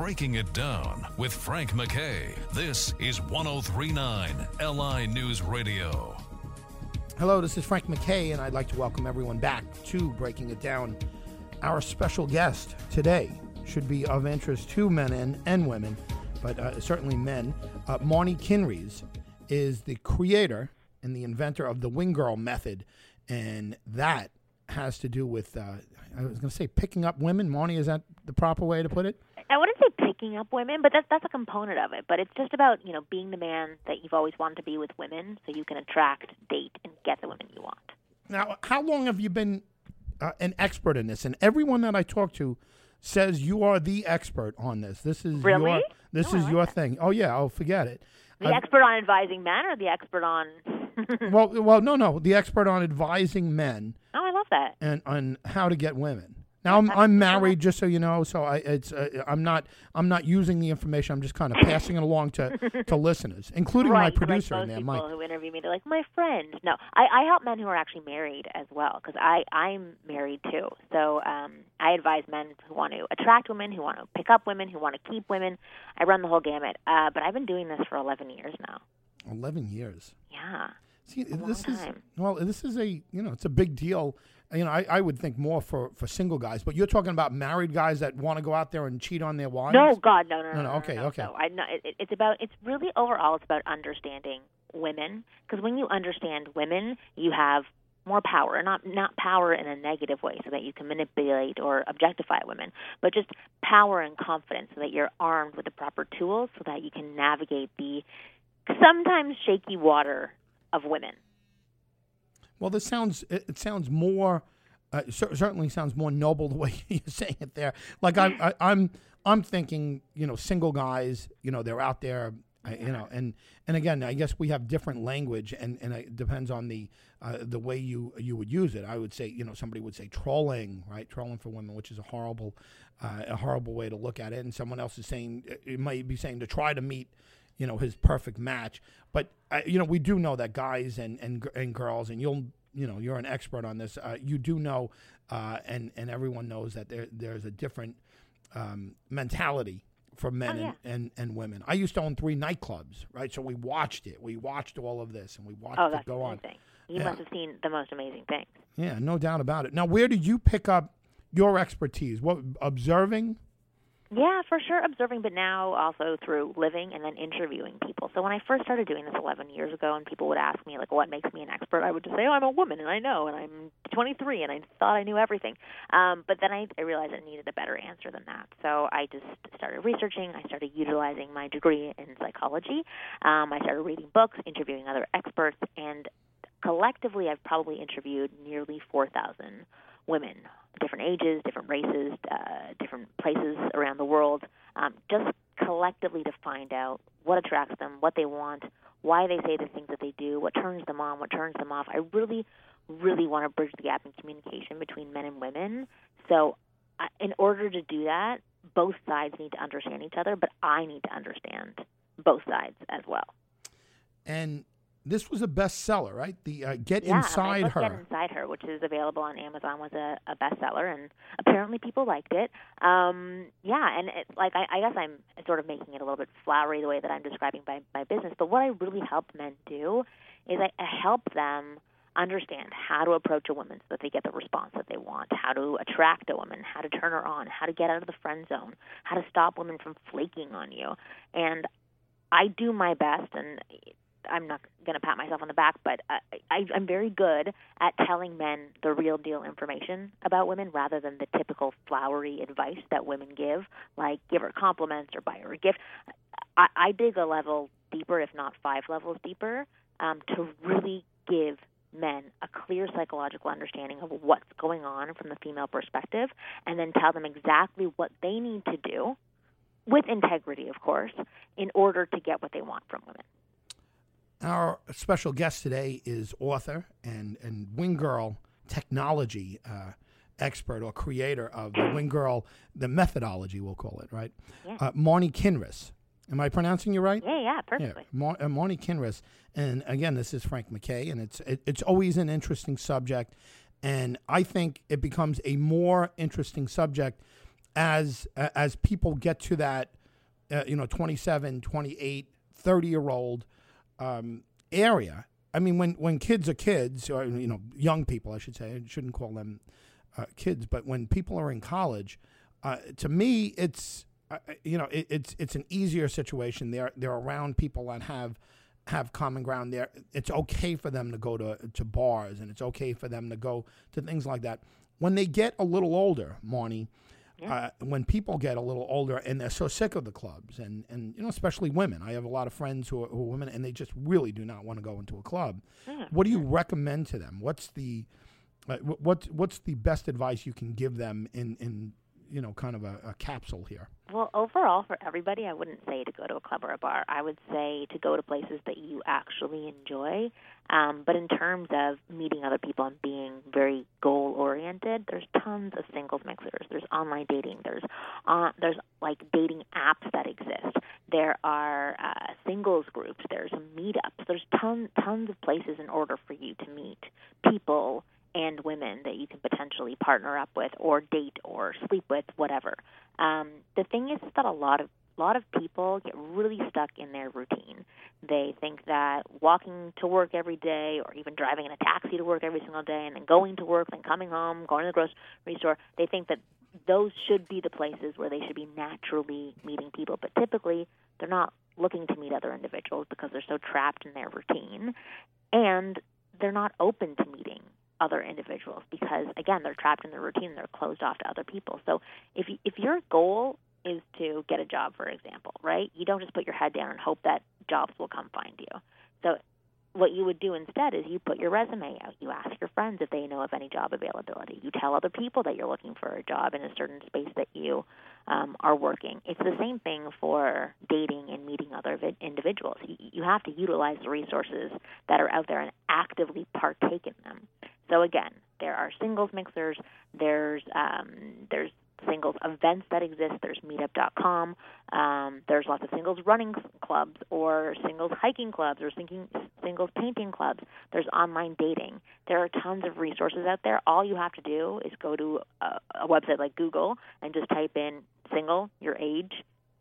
Breaking It Down with Frank MacKay. This is 1039 LI News Radio. Hello, this is Frank MacKay, and I'd like to welcome everyone back to Breaking It Down. Our special guest today should be of interest to men and, and women, but uh, certainly men. Uh, Marni Kinrys is the creator and the inventor of the Wing Girl method, and that has to do with, uh, I was going to say picking up women. Marni, is that the proper way to put it? I wouldn't say picking up women, but that's that's a component of it. But it's just about you know being the man that you've always wanted to be with women, so you can attract, date, and get the women you want. Now, how long have you been uh, an expert in this? And everyone that I talk to says you are the expert on this. This is Really? your this I is like your that. thing. Oh yeah, oh forget it. The I've- expert on advising men, or the expert on? well, well, no, no, the expert on advising men oh, I love that. and on how to get women. Now I'm I'm married, just so you know. So I it's uh, I'm not I'm not using the information. I'm just kind of passing it along to to listeners, including right, my producer most in there, people Mike. who interview me, they're like my friend. No, I, I help men who are actually married as well because I I'm married too. So um, I advise men who want to attract women, who want to pick up women, who want to keep women. I run the whole gamut. Uh, but I've been doing this for 11 years now. Eleven years. Yeah. See, this is well, this is a you know, it's a big deal. You know, I, I would think more for, for single guys, but you're talking about married guys that want to go out there and cheat on their wives. No, God, no, no, No, no. no, okay, no, okay. No, I, no, it, it- it's about. It's really overall. It's about understanding women because when you understand women, you have more power, and not not power in a negative way, so that you can manipulate or objectify women, but just power and confidence, so that you're armed with the proper tools, so that you can navigate the sometimes shaky water of women. Well, this sounds it, sounds more uh, cer- certainly sounds more noble the way you're saying it there. Like I, I, I'm I'm thinking, you know, single guys, you know, they're out there, uh, you know, and and again, I guess we have different language, and and it depends on the uh, the way you you would use it. I would say, you know, somebody would say trolling, right? Trolling for women, which is a horrible uh, a horrible way to look at it, and someone else is saying it might be saying to try to meet you know his perfect match. But uh, you know we do know that guys and and and girls, and you'll you know you're an expert on this. Uh, you do know, uh, and and everyone knows that there there's a different um, mentality for men Oh, yeah. and, and and women. I used to own three nightclubs, right? So we watched it. We watched all of this, and we watched Oh, it go on. You Yeah. must have seen the most amazing things. Yeah, no doubt about it. Now, where did you pick up your expertise? What observing? Yeah, for sure, observing, but now also through living and then interviewing people. So when I first started doing this 11 years ago, and people would ask me like, "What makes me an expert?" I would just say, "Oh, I'm a woman, and I know, and I'm 23, and I thought I knew everything." Um, but then I, I realized I needed a better answer than that. So I just started researching. I started utilizing my degree in psychology. Um, I started reading books, interviewing other experts, and collectively, I've probably interviewed nearly 4,000 women, different ages, different races, uh, different places around the world, um, just collectively to find out what attracts them, what they want, why they say the things that they do, what turns them on, what turns them off. I really, really want to bridge the gap in communication between men and women. So, in order to do that, both sides need to understand each other, but I need to understand both sides as well. And this was a bestseller, right? The uh, Get yeah, Inside Her. Get Inside Her, which is available on Amazon, was a, a bestseller, and apparently people liked it. Um, yeah, and it, like I, I guess I'm sort of making it a little bit flowery the way that I'm describing my, my business. But what I really help men do is I, I help them understand how to approach a woman so that they get the response that they want, how to attract a woman, how to turn her on, how to get out of the friend zone, how to stop women from flaking on you. And I do my best, and I'm not going to pat myself on the back, but I, I, I'm very good at telling men the real deal information about women rather than the typical flowery advice that women give, like give her compliments or buy her a gift. I, I dig a level deeper, if not five levels deeper, um, to really give men a clear psychological understanding of what's going on from the female perspective, and then tell them exactly what they need to do, with integrity, of course, in order to get what they want from women. Our special guest today is author and, and Wing Girl technology uh, expert or creator of the Wing Girl, the methodology, we'll call it, right? Yeah. Uh, Marni Kinrys. Am I pronouncing you right? Yeah, yeah, perfectly. Yeah, Mar- uh, Marni Kinrys, and again, this is Frank MacKay, and it's it, it's always an interesting subject, and I think it becomes a more interesting subject as as people get to that, uh, you know, 27, 28, 30 year old um, area. I mean, when when kids are kids, or you know, young people, I should say, I shouldn't call them uh, kids, but when people are in college, uh, to me, it's uh, you know, it, it's it's an easier situation. They're they're around people that have have common ground there. It's okay for them to go to to bars and it's okay for them to go to things like that. When they get a little older, Marni, yeah. uh, when people get a little older and they're so sick of the clubs and, and you know especially women. I have a lot of friends who are, who are women and they just really do not want to go into a club. Yeah. What do you recommend to them? What's the uh, what what's the best advice you can give them in in you know kind of a, a capsule here? Well, overall, for everybody, I wouldn't say to go to a club or a bar. I would say to go to places that you actually enjoy. Um, but in terms of meeting other people and being very goal oriented, there's tons of singles mixers. There's online dating. There's uh, there's like dating apps that exist. There are uh, singles groups. There's meetups. There's tons tons of places in order for you to meet people and women that you can potentially partner up with or date or sleep with, whatever. Um, the thing is that a lot of lot of people get really stuck in their routine. They think that walking to work every day or even driving in a taxi to work every single day and then going to work, then coming home, going to the grocery store, they think that those should be the places where they should be naturally meeting people. But typically, they're not looking to meet other individuals because they're so trapped in their routine. And they're not open to meeting other individuals because again they're trapped in their routine they're closed off to other people. So if you, if your goal is to get a job for example right you don't just put your head down and hope that jobs will come find you. So what you would do instead is you put your resume out. You ask your friends if they know of any job availability. You tell other people that you're looking for a job in a certain space that you um, are working. It's the same thing for dating and meeting other vi- individuals. You, you have to utilize the resources that are out there and actively partake in them. So again, there are singles mixers. There's um, there's singles events that exist. There's Meetup.com. Um, there's lots of singles running clubs or singles hiking clubs or singing, singles painting clubs. There's online dating. There are tons of resources out there. All you have to do is go to a, a website like Google and just type in single, your age,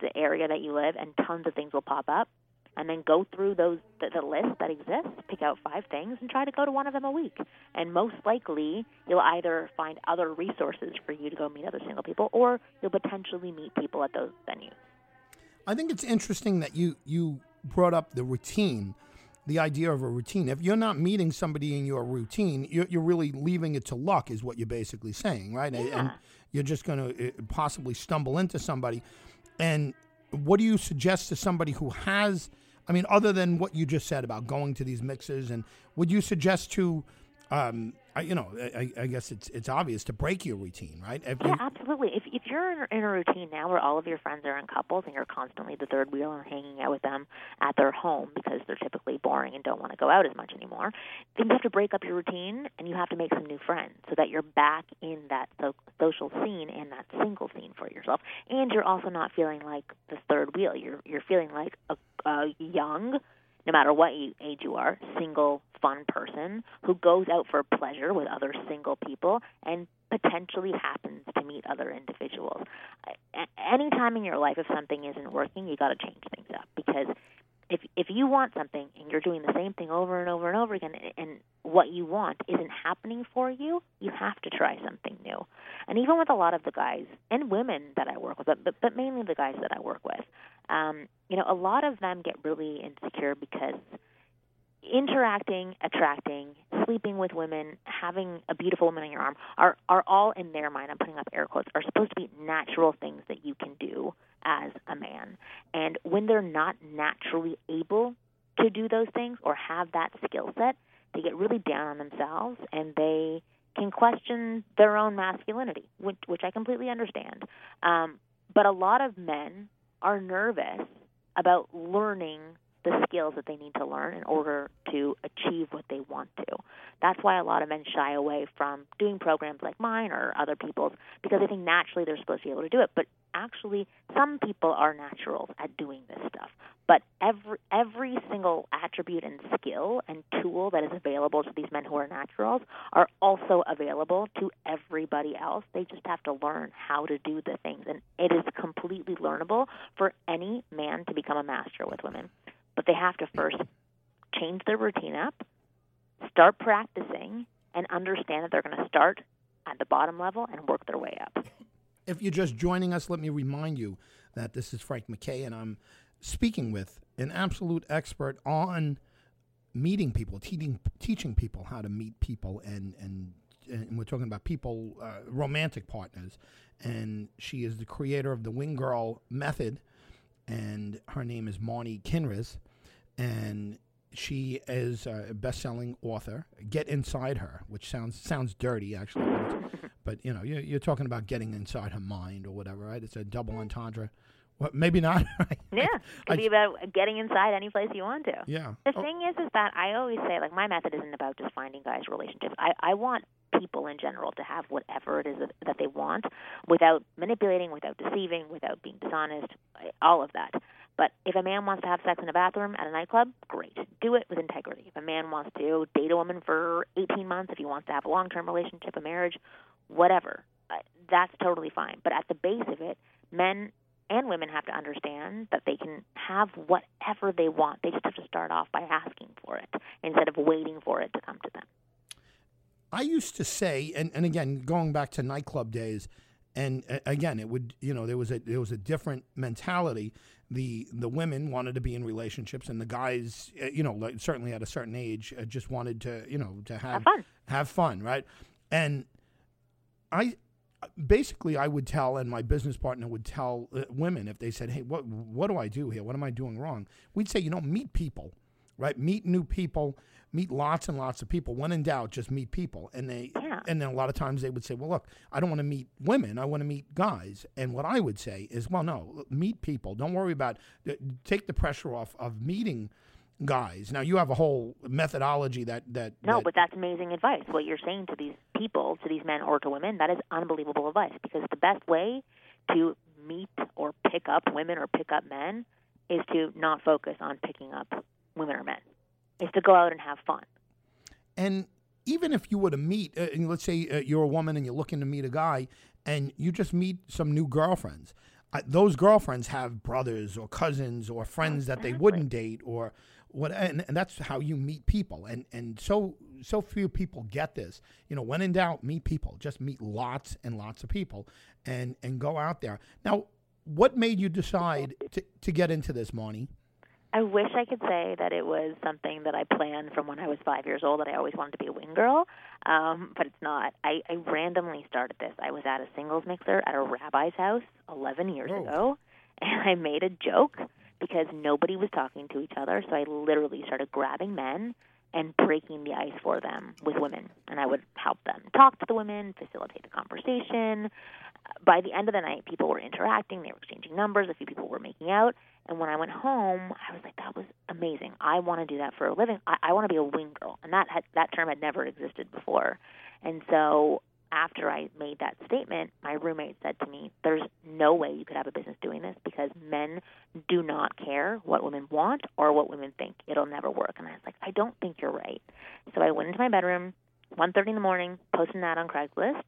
the area that you live, and tons of things will pop up and then go through those the, the list that exists, pick out five things, and try to go to one of them a week. And most likely, you'll either find other resources for you to go meet other single people, or you'll potentially meet people at those venues. I think it's interesting that you you brought up the routine, the idea of a routine. If you're not meeting somebody in your routine, you're, you're really leaving it to luck, is what you're basically saying, right? Yeah. And you're just going to uh, possibly stumble into somebody. And what do you suggest to somebody who has I mean, other than what you just said about going to these mixes, and would you suggest to, um, I, you know, I, I, guess it's it's obvious to break your routine, right? If yeah, you, absolutely. If if you're in a routine now where all of your friends are in couples and you're constantly the third wheel and hanging out with them at their home because they're typically boring and don't want to go out as much anymore, then you have to break up your routine and you have to make some new friends so that you're back in that so- social scene and that single scene for yourself, and you're also not feeling like the third wheel. You're you're feeling like a a young, no matter what age you are, single, fun person who goes out for pleasure with other single people and potentially happens to meet other individuals. Any time in your life, if something isn't working, you got to change things up because if if you want something and you're doing the same thing over and over and over again and what you want isn't happening for you, you have to try something new. And even with a lot of the guys and women that I work with, but but, but mainly the guys that I work with, um, you know, a lot of them get really insecure because interacting, attracting, sleeping with women, having a beautiful woman on your arm are are all in their mind. I'm putting up air quotes. Are supposed to be natural things that you can do as a man. And when they're not naturally able to do those things or have that skill set, they get really down on themselves and they can question their own masculinity, which, which I completely understand. Um, but a lot of men are nervous about learning the skills that they need to learn in order to achieve what they want to. That's why a lot of men shy away from doing programs like mine or other people's because they think naturally they're supposed to be able to do it. But actually, some people are naturals at doing this stuff. But every every single attribute and skill and tool that is available to these men who are naturals are also available to everybody else. They just have to learn how to do the things, and it is completely learnable for any man to become a master with women. But they have to first change their routine up, start practicing, and understand that they're going to start at the bottom level and work their way up. If you're just joining us, let me remind you that this is Frank MacKay, and I'm speaking with an absolute expert on meeting people, teaching teaching people how to meet people, and and and we're talking about people, uh, romantic partners, and she is the creator of the Wing Girl method, and her name is Marni Kinrys, and she is a best-selling author. Get inside her, which sounds sounds dirty actually, but, but you know you're, you're, talking about getting inside her mind or whatever, right? It's a double entendre. Well, maybe not. yeah, could I, be about getting inside any place you want to. Yeah. The oh. thing is, is that I always say, like, my method isn't about just finding guys' relationships. I I want people in general to have whatever it is that, that they want, without manipulating, without deceiving, without being dishonest, all of that. But if a man wants to have sex in a bathroom at a nightclub, great. Do it with integrity. If a man wants to date a woman for 18 months, if he wants to have a long term relationship, a marriage, whatever, uh, that's totally fine. But at the base of it, men and women have to understand that they can have whatever they want. They just have to start off by asking for it instead of waiting for it to come to them. I used to say, and, and again, going back to nightclub days, and uh, again, it would you know there was a there was a different mentality the the women wanted to be in relationships, and the guys, uh, you know, like, certainly at a certain age, uh, just wanted to, you know, to have have fun, have fun, right? And I basically I would tell, and my business partner would tell uh, women if they said, "Hey, what what do I do here? What am I doing wrong?" We'd say, you know, meet people, right? Meet new people meet lots and lots of people. When in doubt, just meet people. And they yeah. and then a lot of times they would say, "Well, look, I don't want to meet women. I want to meet guys." And what I would say is, "Well, no, meet people. Don't worry about take the pressure off of meeting." guys. Now you have a whole methodology that that No, that, but that's amazing advice. What you're saying to these people, to these men or to women, that is unbelievable advice because the best way to meet or pick up women or pick up men is to not focus on picking up women or men is to go out and have fun. And even if you were to meet, uh, let's say uh, you're a woman and you're looking to meet a guy, and you just meet some new girlfriends. Uh, those girlfriends have brothers or cousins or friends that they wouldn't date or what, and, and that's how you meet people. And and so so few people get this. You know, when in doubt, meet people. Just meet lots and lots of people, and and go out there. Now, what made you decide to to get into this, Marni? I wish I could say that it was something that I planned from when I was five years old that I always wanted to be a wing girl, um, but it's not. I, I randomly started this. I was at a singles mixer at a rabbi's house 11 years oh. ago, and I made a joke because nobody was talking to each other, so I literally started grabbing men and breaking the ice for them with women. And I would help them talk to the women, facilitate the conversation. By the end of the night, people were interacting, they were exchanging numbers, a few people were making out. And when I went home, I was like, that was amazing. I want to do that for a living. I, I want to be a wing girl. And that had, that term had never existed before. And so after I made that statement, my roommate said to me, There's no way you could have a business doing this because men do not care what women want or what women think. It'll never work. And I was like, I don't think you're right. So I went into my bedroom, 1.30 in the morning, posted ad on Craigslist,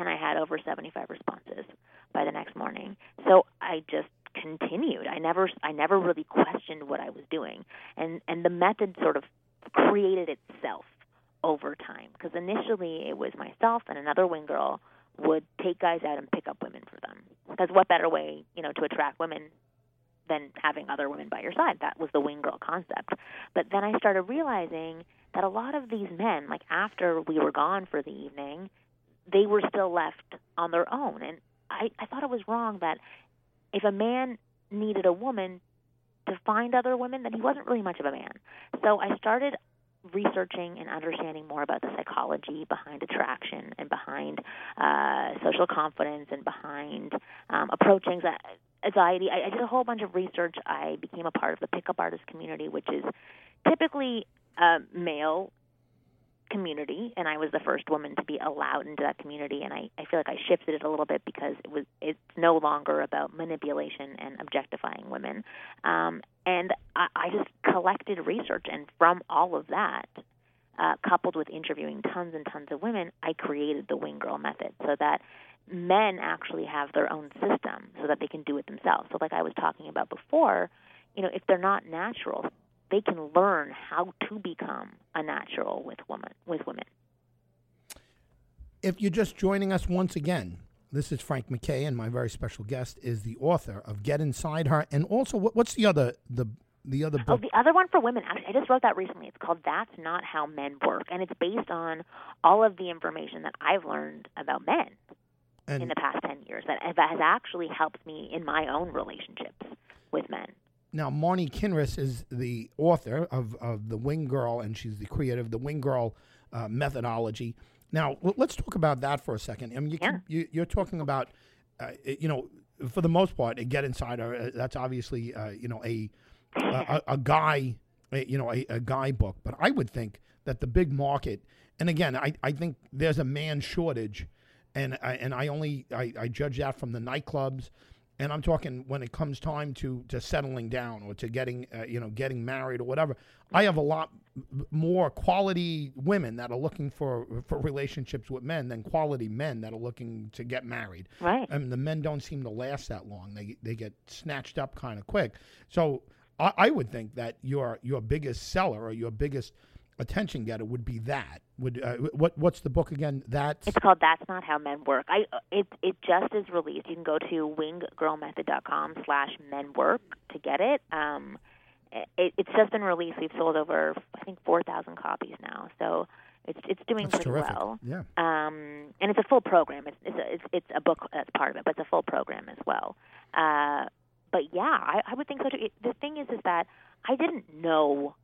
and I had over 75 responses by the next morning. So I just continued. I never I never really questioned what I was doing. And and the method sort of created itself over time because initially it was myself and another wing girl would take guys out and pick up women for them. Because what better way, you know, to attract women than having other women by your side? That was the wing girl concept. But then I started realizing that a lot of these men, like after we were gone for the evening, they were still left on their own. And I, I thought it was wrong that if a man needed a woman to find other women, then he wasn't really much of a man. So I started researching and understanding more about the psychology behind attraction and behind uh, social confidence and behind um, approaching anxiety. I, I did a whole bunch of research. I became a part of the pickup artist community, which is typically uh, male community and I was the first woman to be allowed into that community and I, I feel like I shifted it a little bit because it was it's no longer about manipulation and objectifying women. Um, and I, I just collected research and from all of that, uh, coupled with interviewing tons and tons of women, I created the Wing Girl method so that men actually have their own system so that they can do it themselves. So like I was talking about before, you know, if they're not natural, they can learn how to become a natural with women with women. If you're just joining us once again, this is Frank MacKay, and my very special guest is the author of Get Inside Her, and also what, what's the other the the other Oh, book? the other one for women. Actually, I just wrote that recently. It's called "That's Not How Men Work," and it's based on all of the information that I've learned about men in the past ten years. That has actually helped me in my own relationships with men. Now Marni Kinrys is the author of of the Wing Girl, and she's the creator of the Wing Girl uh, methodology. Now let's talk about that for a second. I mean, you Yeah. keep, you, you're talking about, uh, you know, for the most part, a Get Inside Her. uh, That's obviously, uh, you know, a a, a- a guy, a, you know, a, a guy book. But I would think that the big market, and again, I, I think there's a man shortage, and I, and I only I, I judge that from the nightclubs, and I'm talking when it comes time to to settling down or to getting uh, you know getting married or whatever. I have a lot more quality women that are looking for for relationships with men than quality men that are looking to get married. Right. I mean, the men don't seem to last that long. They they get snatched up kind of quick. So I, I would think that your your biggest seller or your biggest attention getter would be that. Would uh, what what's the book again? That's It's called "That's Not How Men Work." I it it just is released. You can go to winggirlmethod.com slash men work to get it. Um, it. It's just been released. We've sold over I think four thousand copies now. So it's it's doing that's pretty terrific. well. Yeah. um, and it's a full program. It's it's a, it's, it's a book that's part of it, but it's a full program as well. Uh, but yeah, I, I would think so too. It, the thing is, is that I didn't know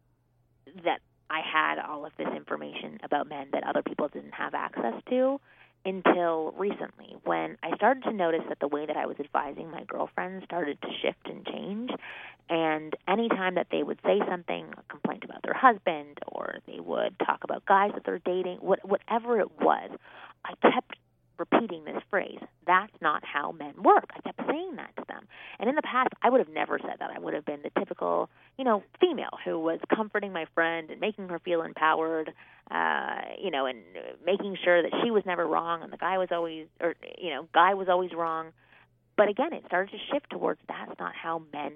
that I had all of this information about men that other people didn't have access to until recently when I started to notice that the way that I was advising my girlfriends started to shift and change. And anytime that they would say something, a complaint about their husband, or they would talk about guys that they're dating, what, whatever it was, I kept repeating this phrase that's not how men work. I kept saying that to them. And in the past, I would have never said that. I would have been the typical, you know, female who was comforting my friend and making her feel empowered, uh, you know, and making sure that she was never wrong and the guy was always, or, you know, guy was always wrong. But again, it started to shift towards that's not how men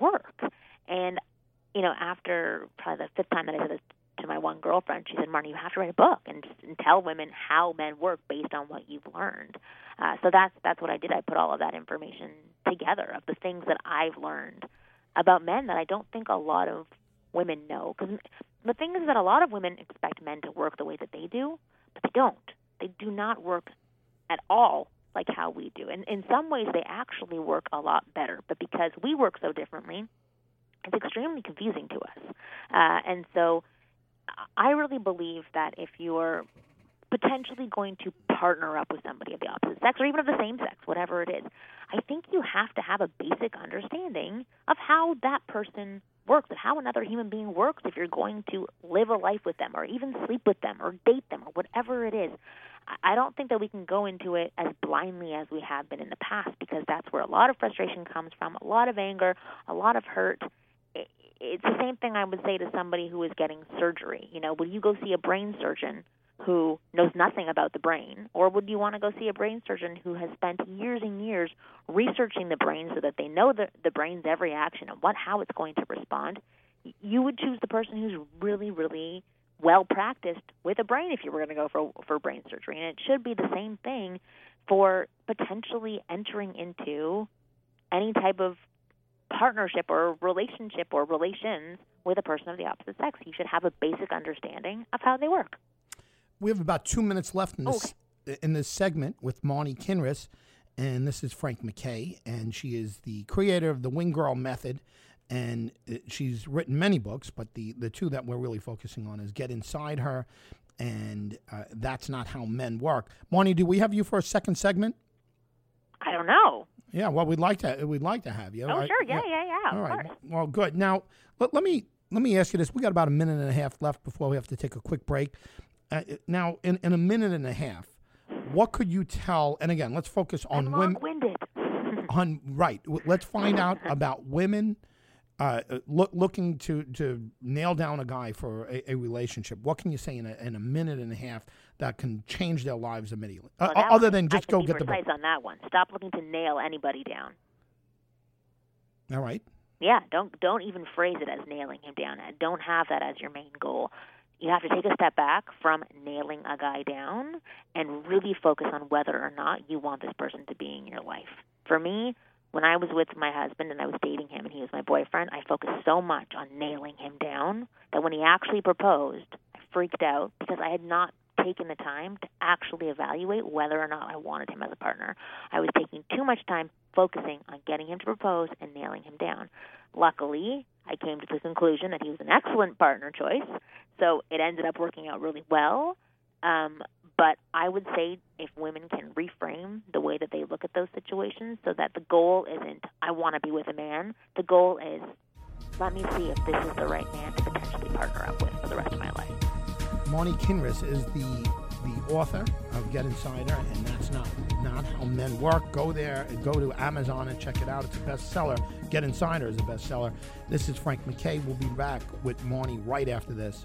work. And, you know, after probably the fifth time that I said this to my one girlfriend, she said, Marni, you have to write a book and, and tell women how men work based on what you've learned. Uh, so that's that's what I did. I put all of that information together of the things that I've learned about men that I don't think a lot of women know. Because the thing is that a lot of women expect men to work the way that they do, but they don't. They do not work at all like how we do. And in some ways, they actually work a lot better. But because we work so differently, it's extremely confusing to us. Uh, and so I really believe that if you're potentially going to partner up with somebody of the opposite sex or even of the same sex, whatever it is, I think you have to have a basic understanding of how that person works and how another human being works if you're going to live a life with them or even sleep with them or date them or whatever it is. I don't think that we can go into it as blindly as we have been in the past because that's where a lot of frustration comes from, a lot of anger, a lot of hurt it's the same thing I would say to somebody who is getting surgery. You know, would you go see a brain surgeon who knows nothing about the brain, or would you want to go see a brain surgeon who has spent years and years researching the brain so that they know the the brain's every action and what how it's going to respond? You would choose the person who's really, really well practiced with a brain if you were going to go for for brain surgery, and it should be the same thing for potentially entering into any type of partnership or relationship or relations with a person of the opposite sex. You should have a basic understanding of how they work. We have about two minutes left in this in this segment with Marni Kinrys, and this is Frank MacKay, and she is the creator of the Wing Girl Method, and uh, she's written many books, but the the two that we're really focusing on is Get Inside Her, and uh, That's Not How Men Work. Marni, do we have you for a second segment? I don't know. Yeah, well, we'd like to we'd like to have you. Oh, I- sure. Yeah, yeah, yeah. All of right. course. Well, good. Now, let, let me let me ask you this. We got about a minute and a half left before we have to take a quick break. Uh, now, in, in a minute and a half, what could you tell? And again, let's focus on I'm women. On right, let's find out about women uh, look, looking to to nail down a guy for a, a relationship. What can you say in a, in a minute and a half that can change their lives immediately, uh, Well, other one, than just go get the precise on that one. Stop looking to nail anybody down. All right. Yeah, don't don't even phrase it as nailing him down. Don't have that as your main goal. You have to take a step back from nailing a guy down and really focus on whether or not you want this person to be in your life. For me, when I was with my husband and I was dating him and he was my boyfriend, I focused so much on nailing him down that when he actually proposed, I freaked out because I had not taken the time to actually evaluate whether or not I wanted him as a partner. I was taking too much time focusing on getting him to propose and nailing him down. Luckily, I came to the conclusion that he was an excellent partner choice, so it ended up working out really well. Um, but I would say if women can reframe the way that they look at those situations so that the goal isn't, I want to be with a man, the goal is, let me see if this is the right man to potentially partner up with for the rest of my life. Marni Kinrys is the the author of Get Inside Her, and that's not not how men work. Go there, go to Amazon and check it out. It's a bestseller. Get Inside Her is a bestseller. This is Frank MacKay. We'll be back with Marni right after this.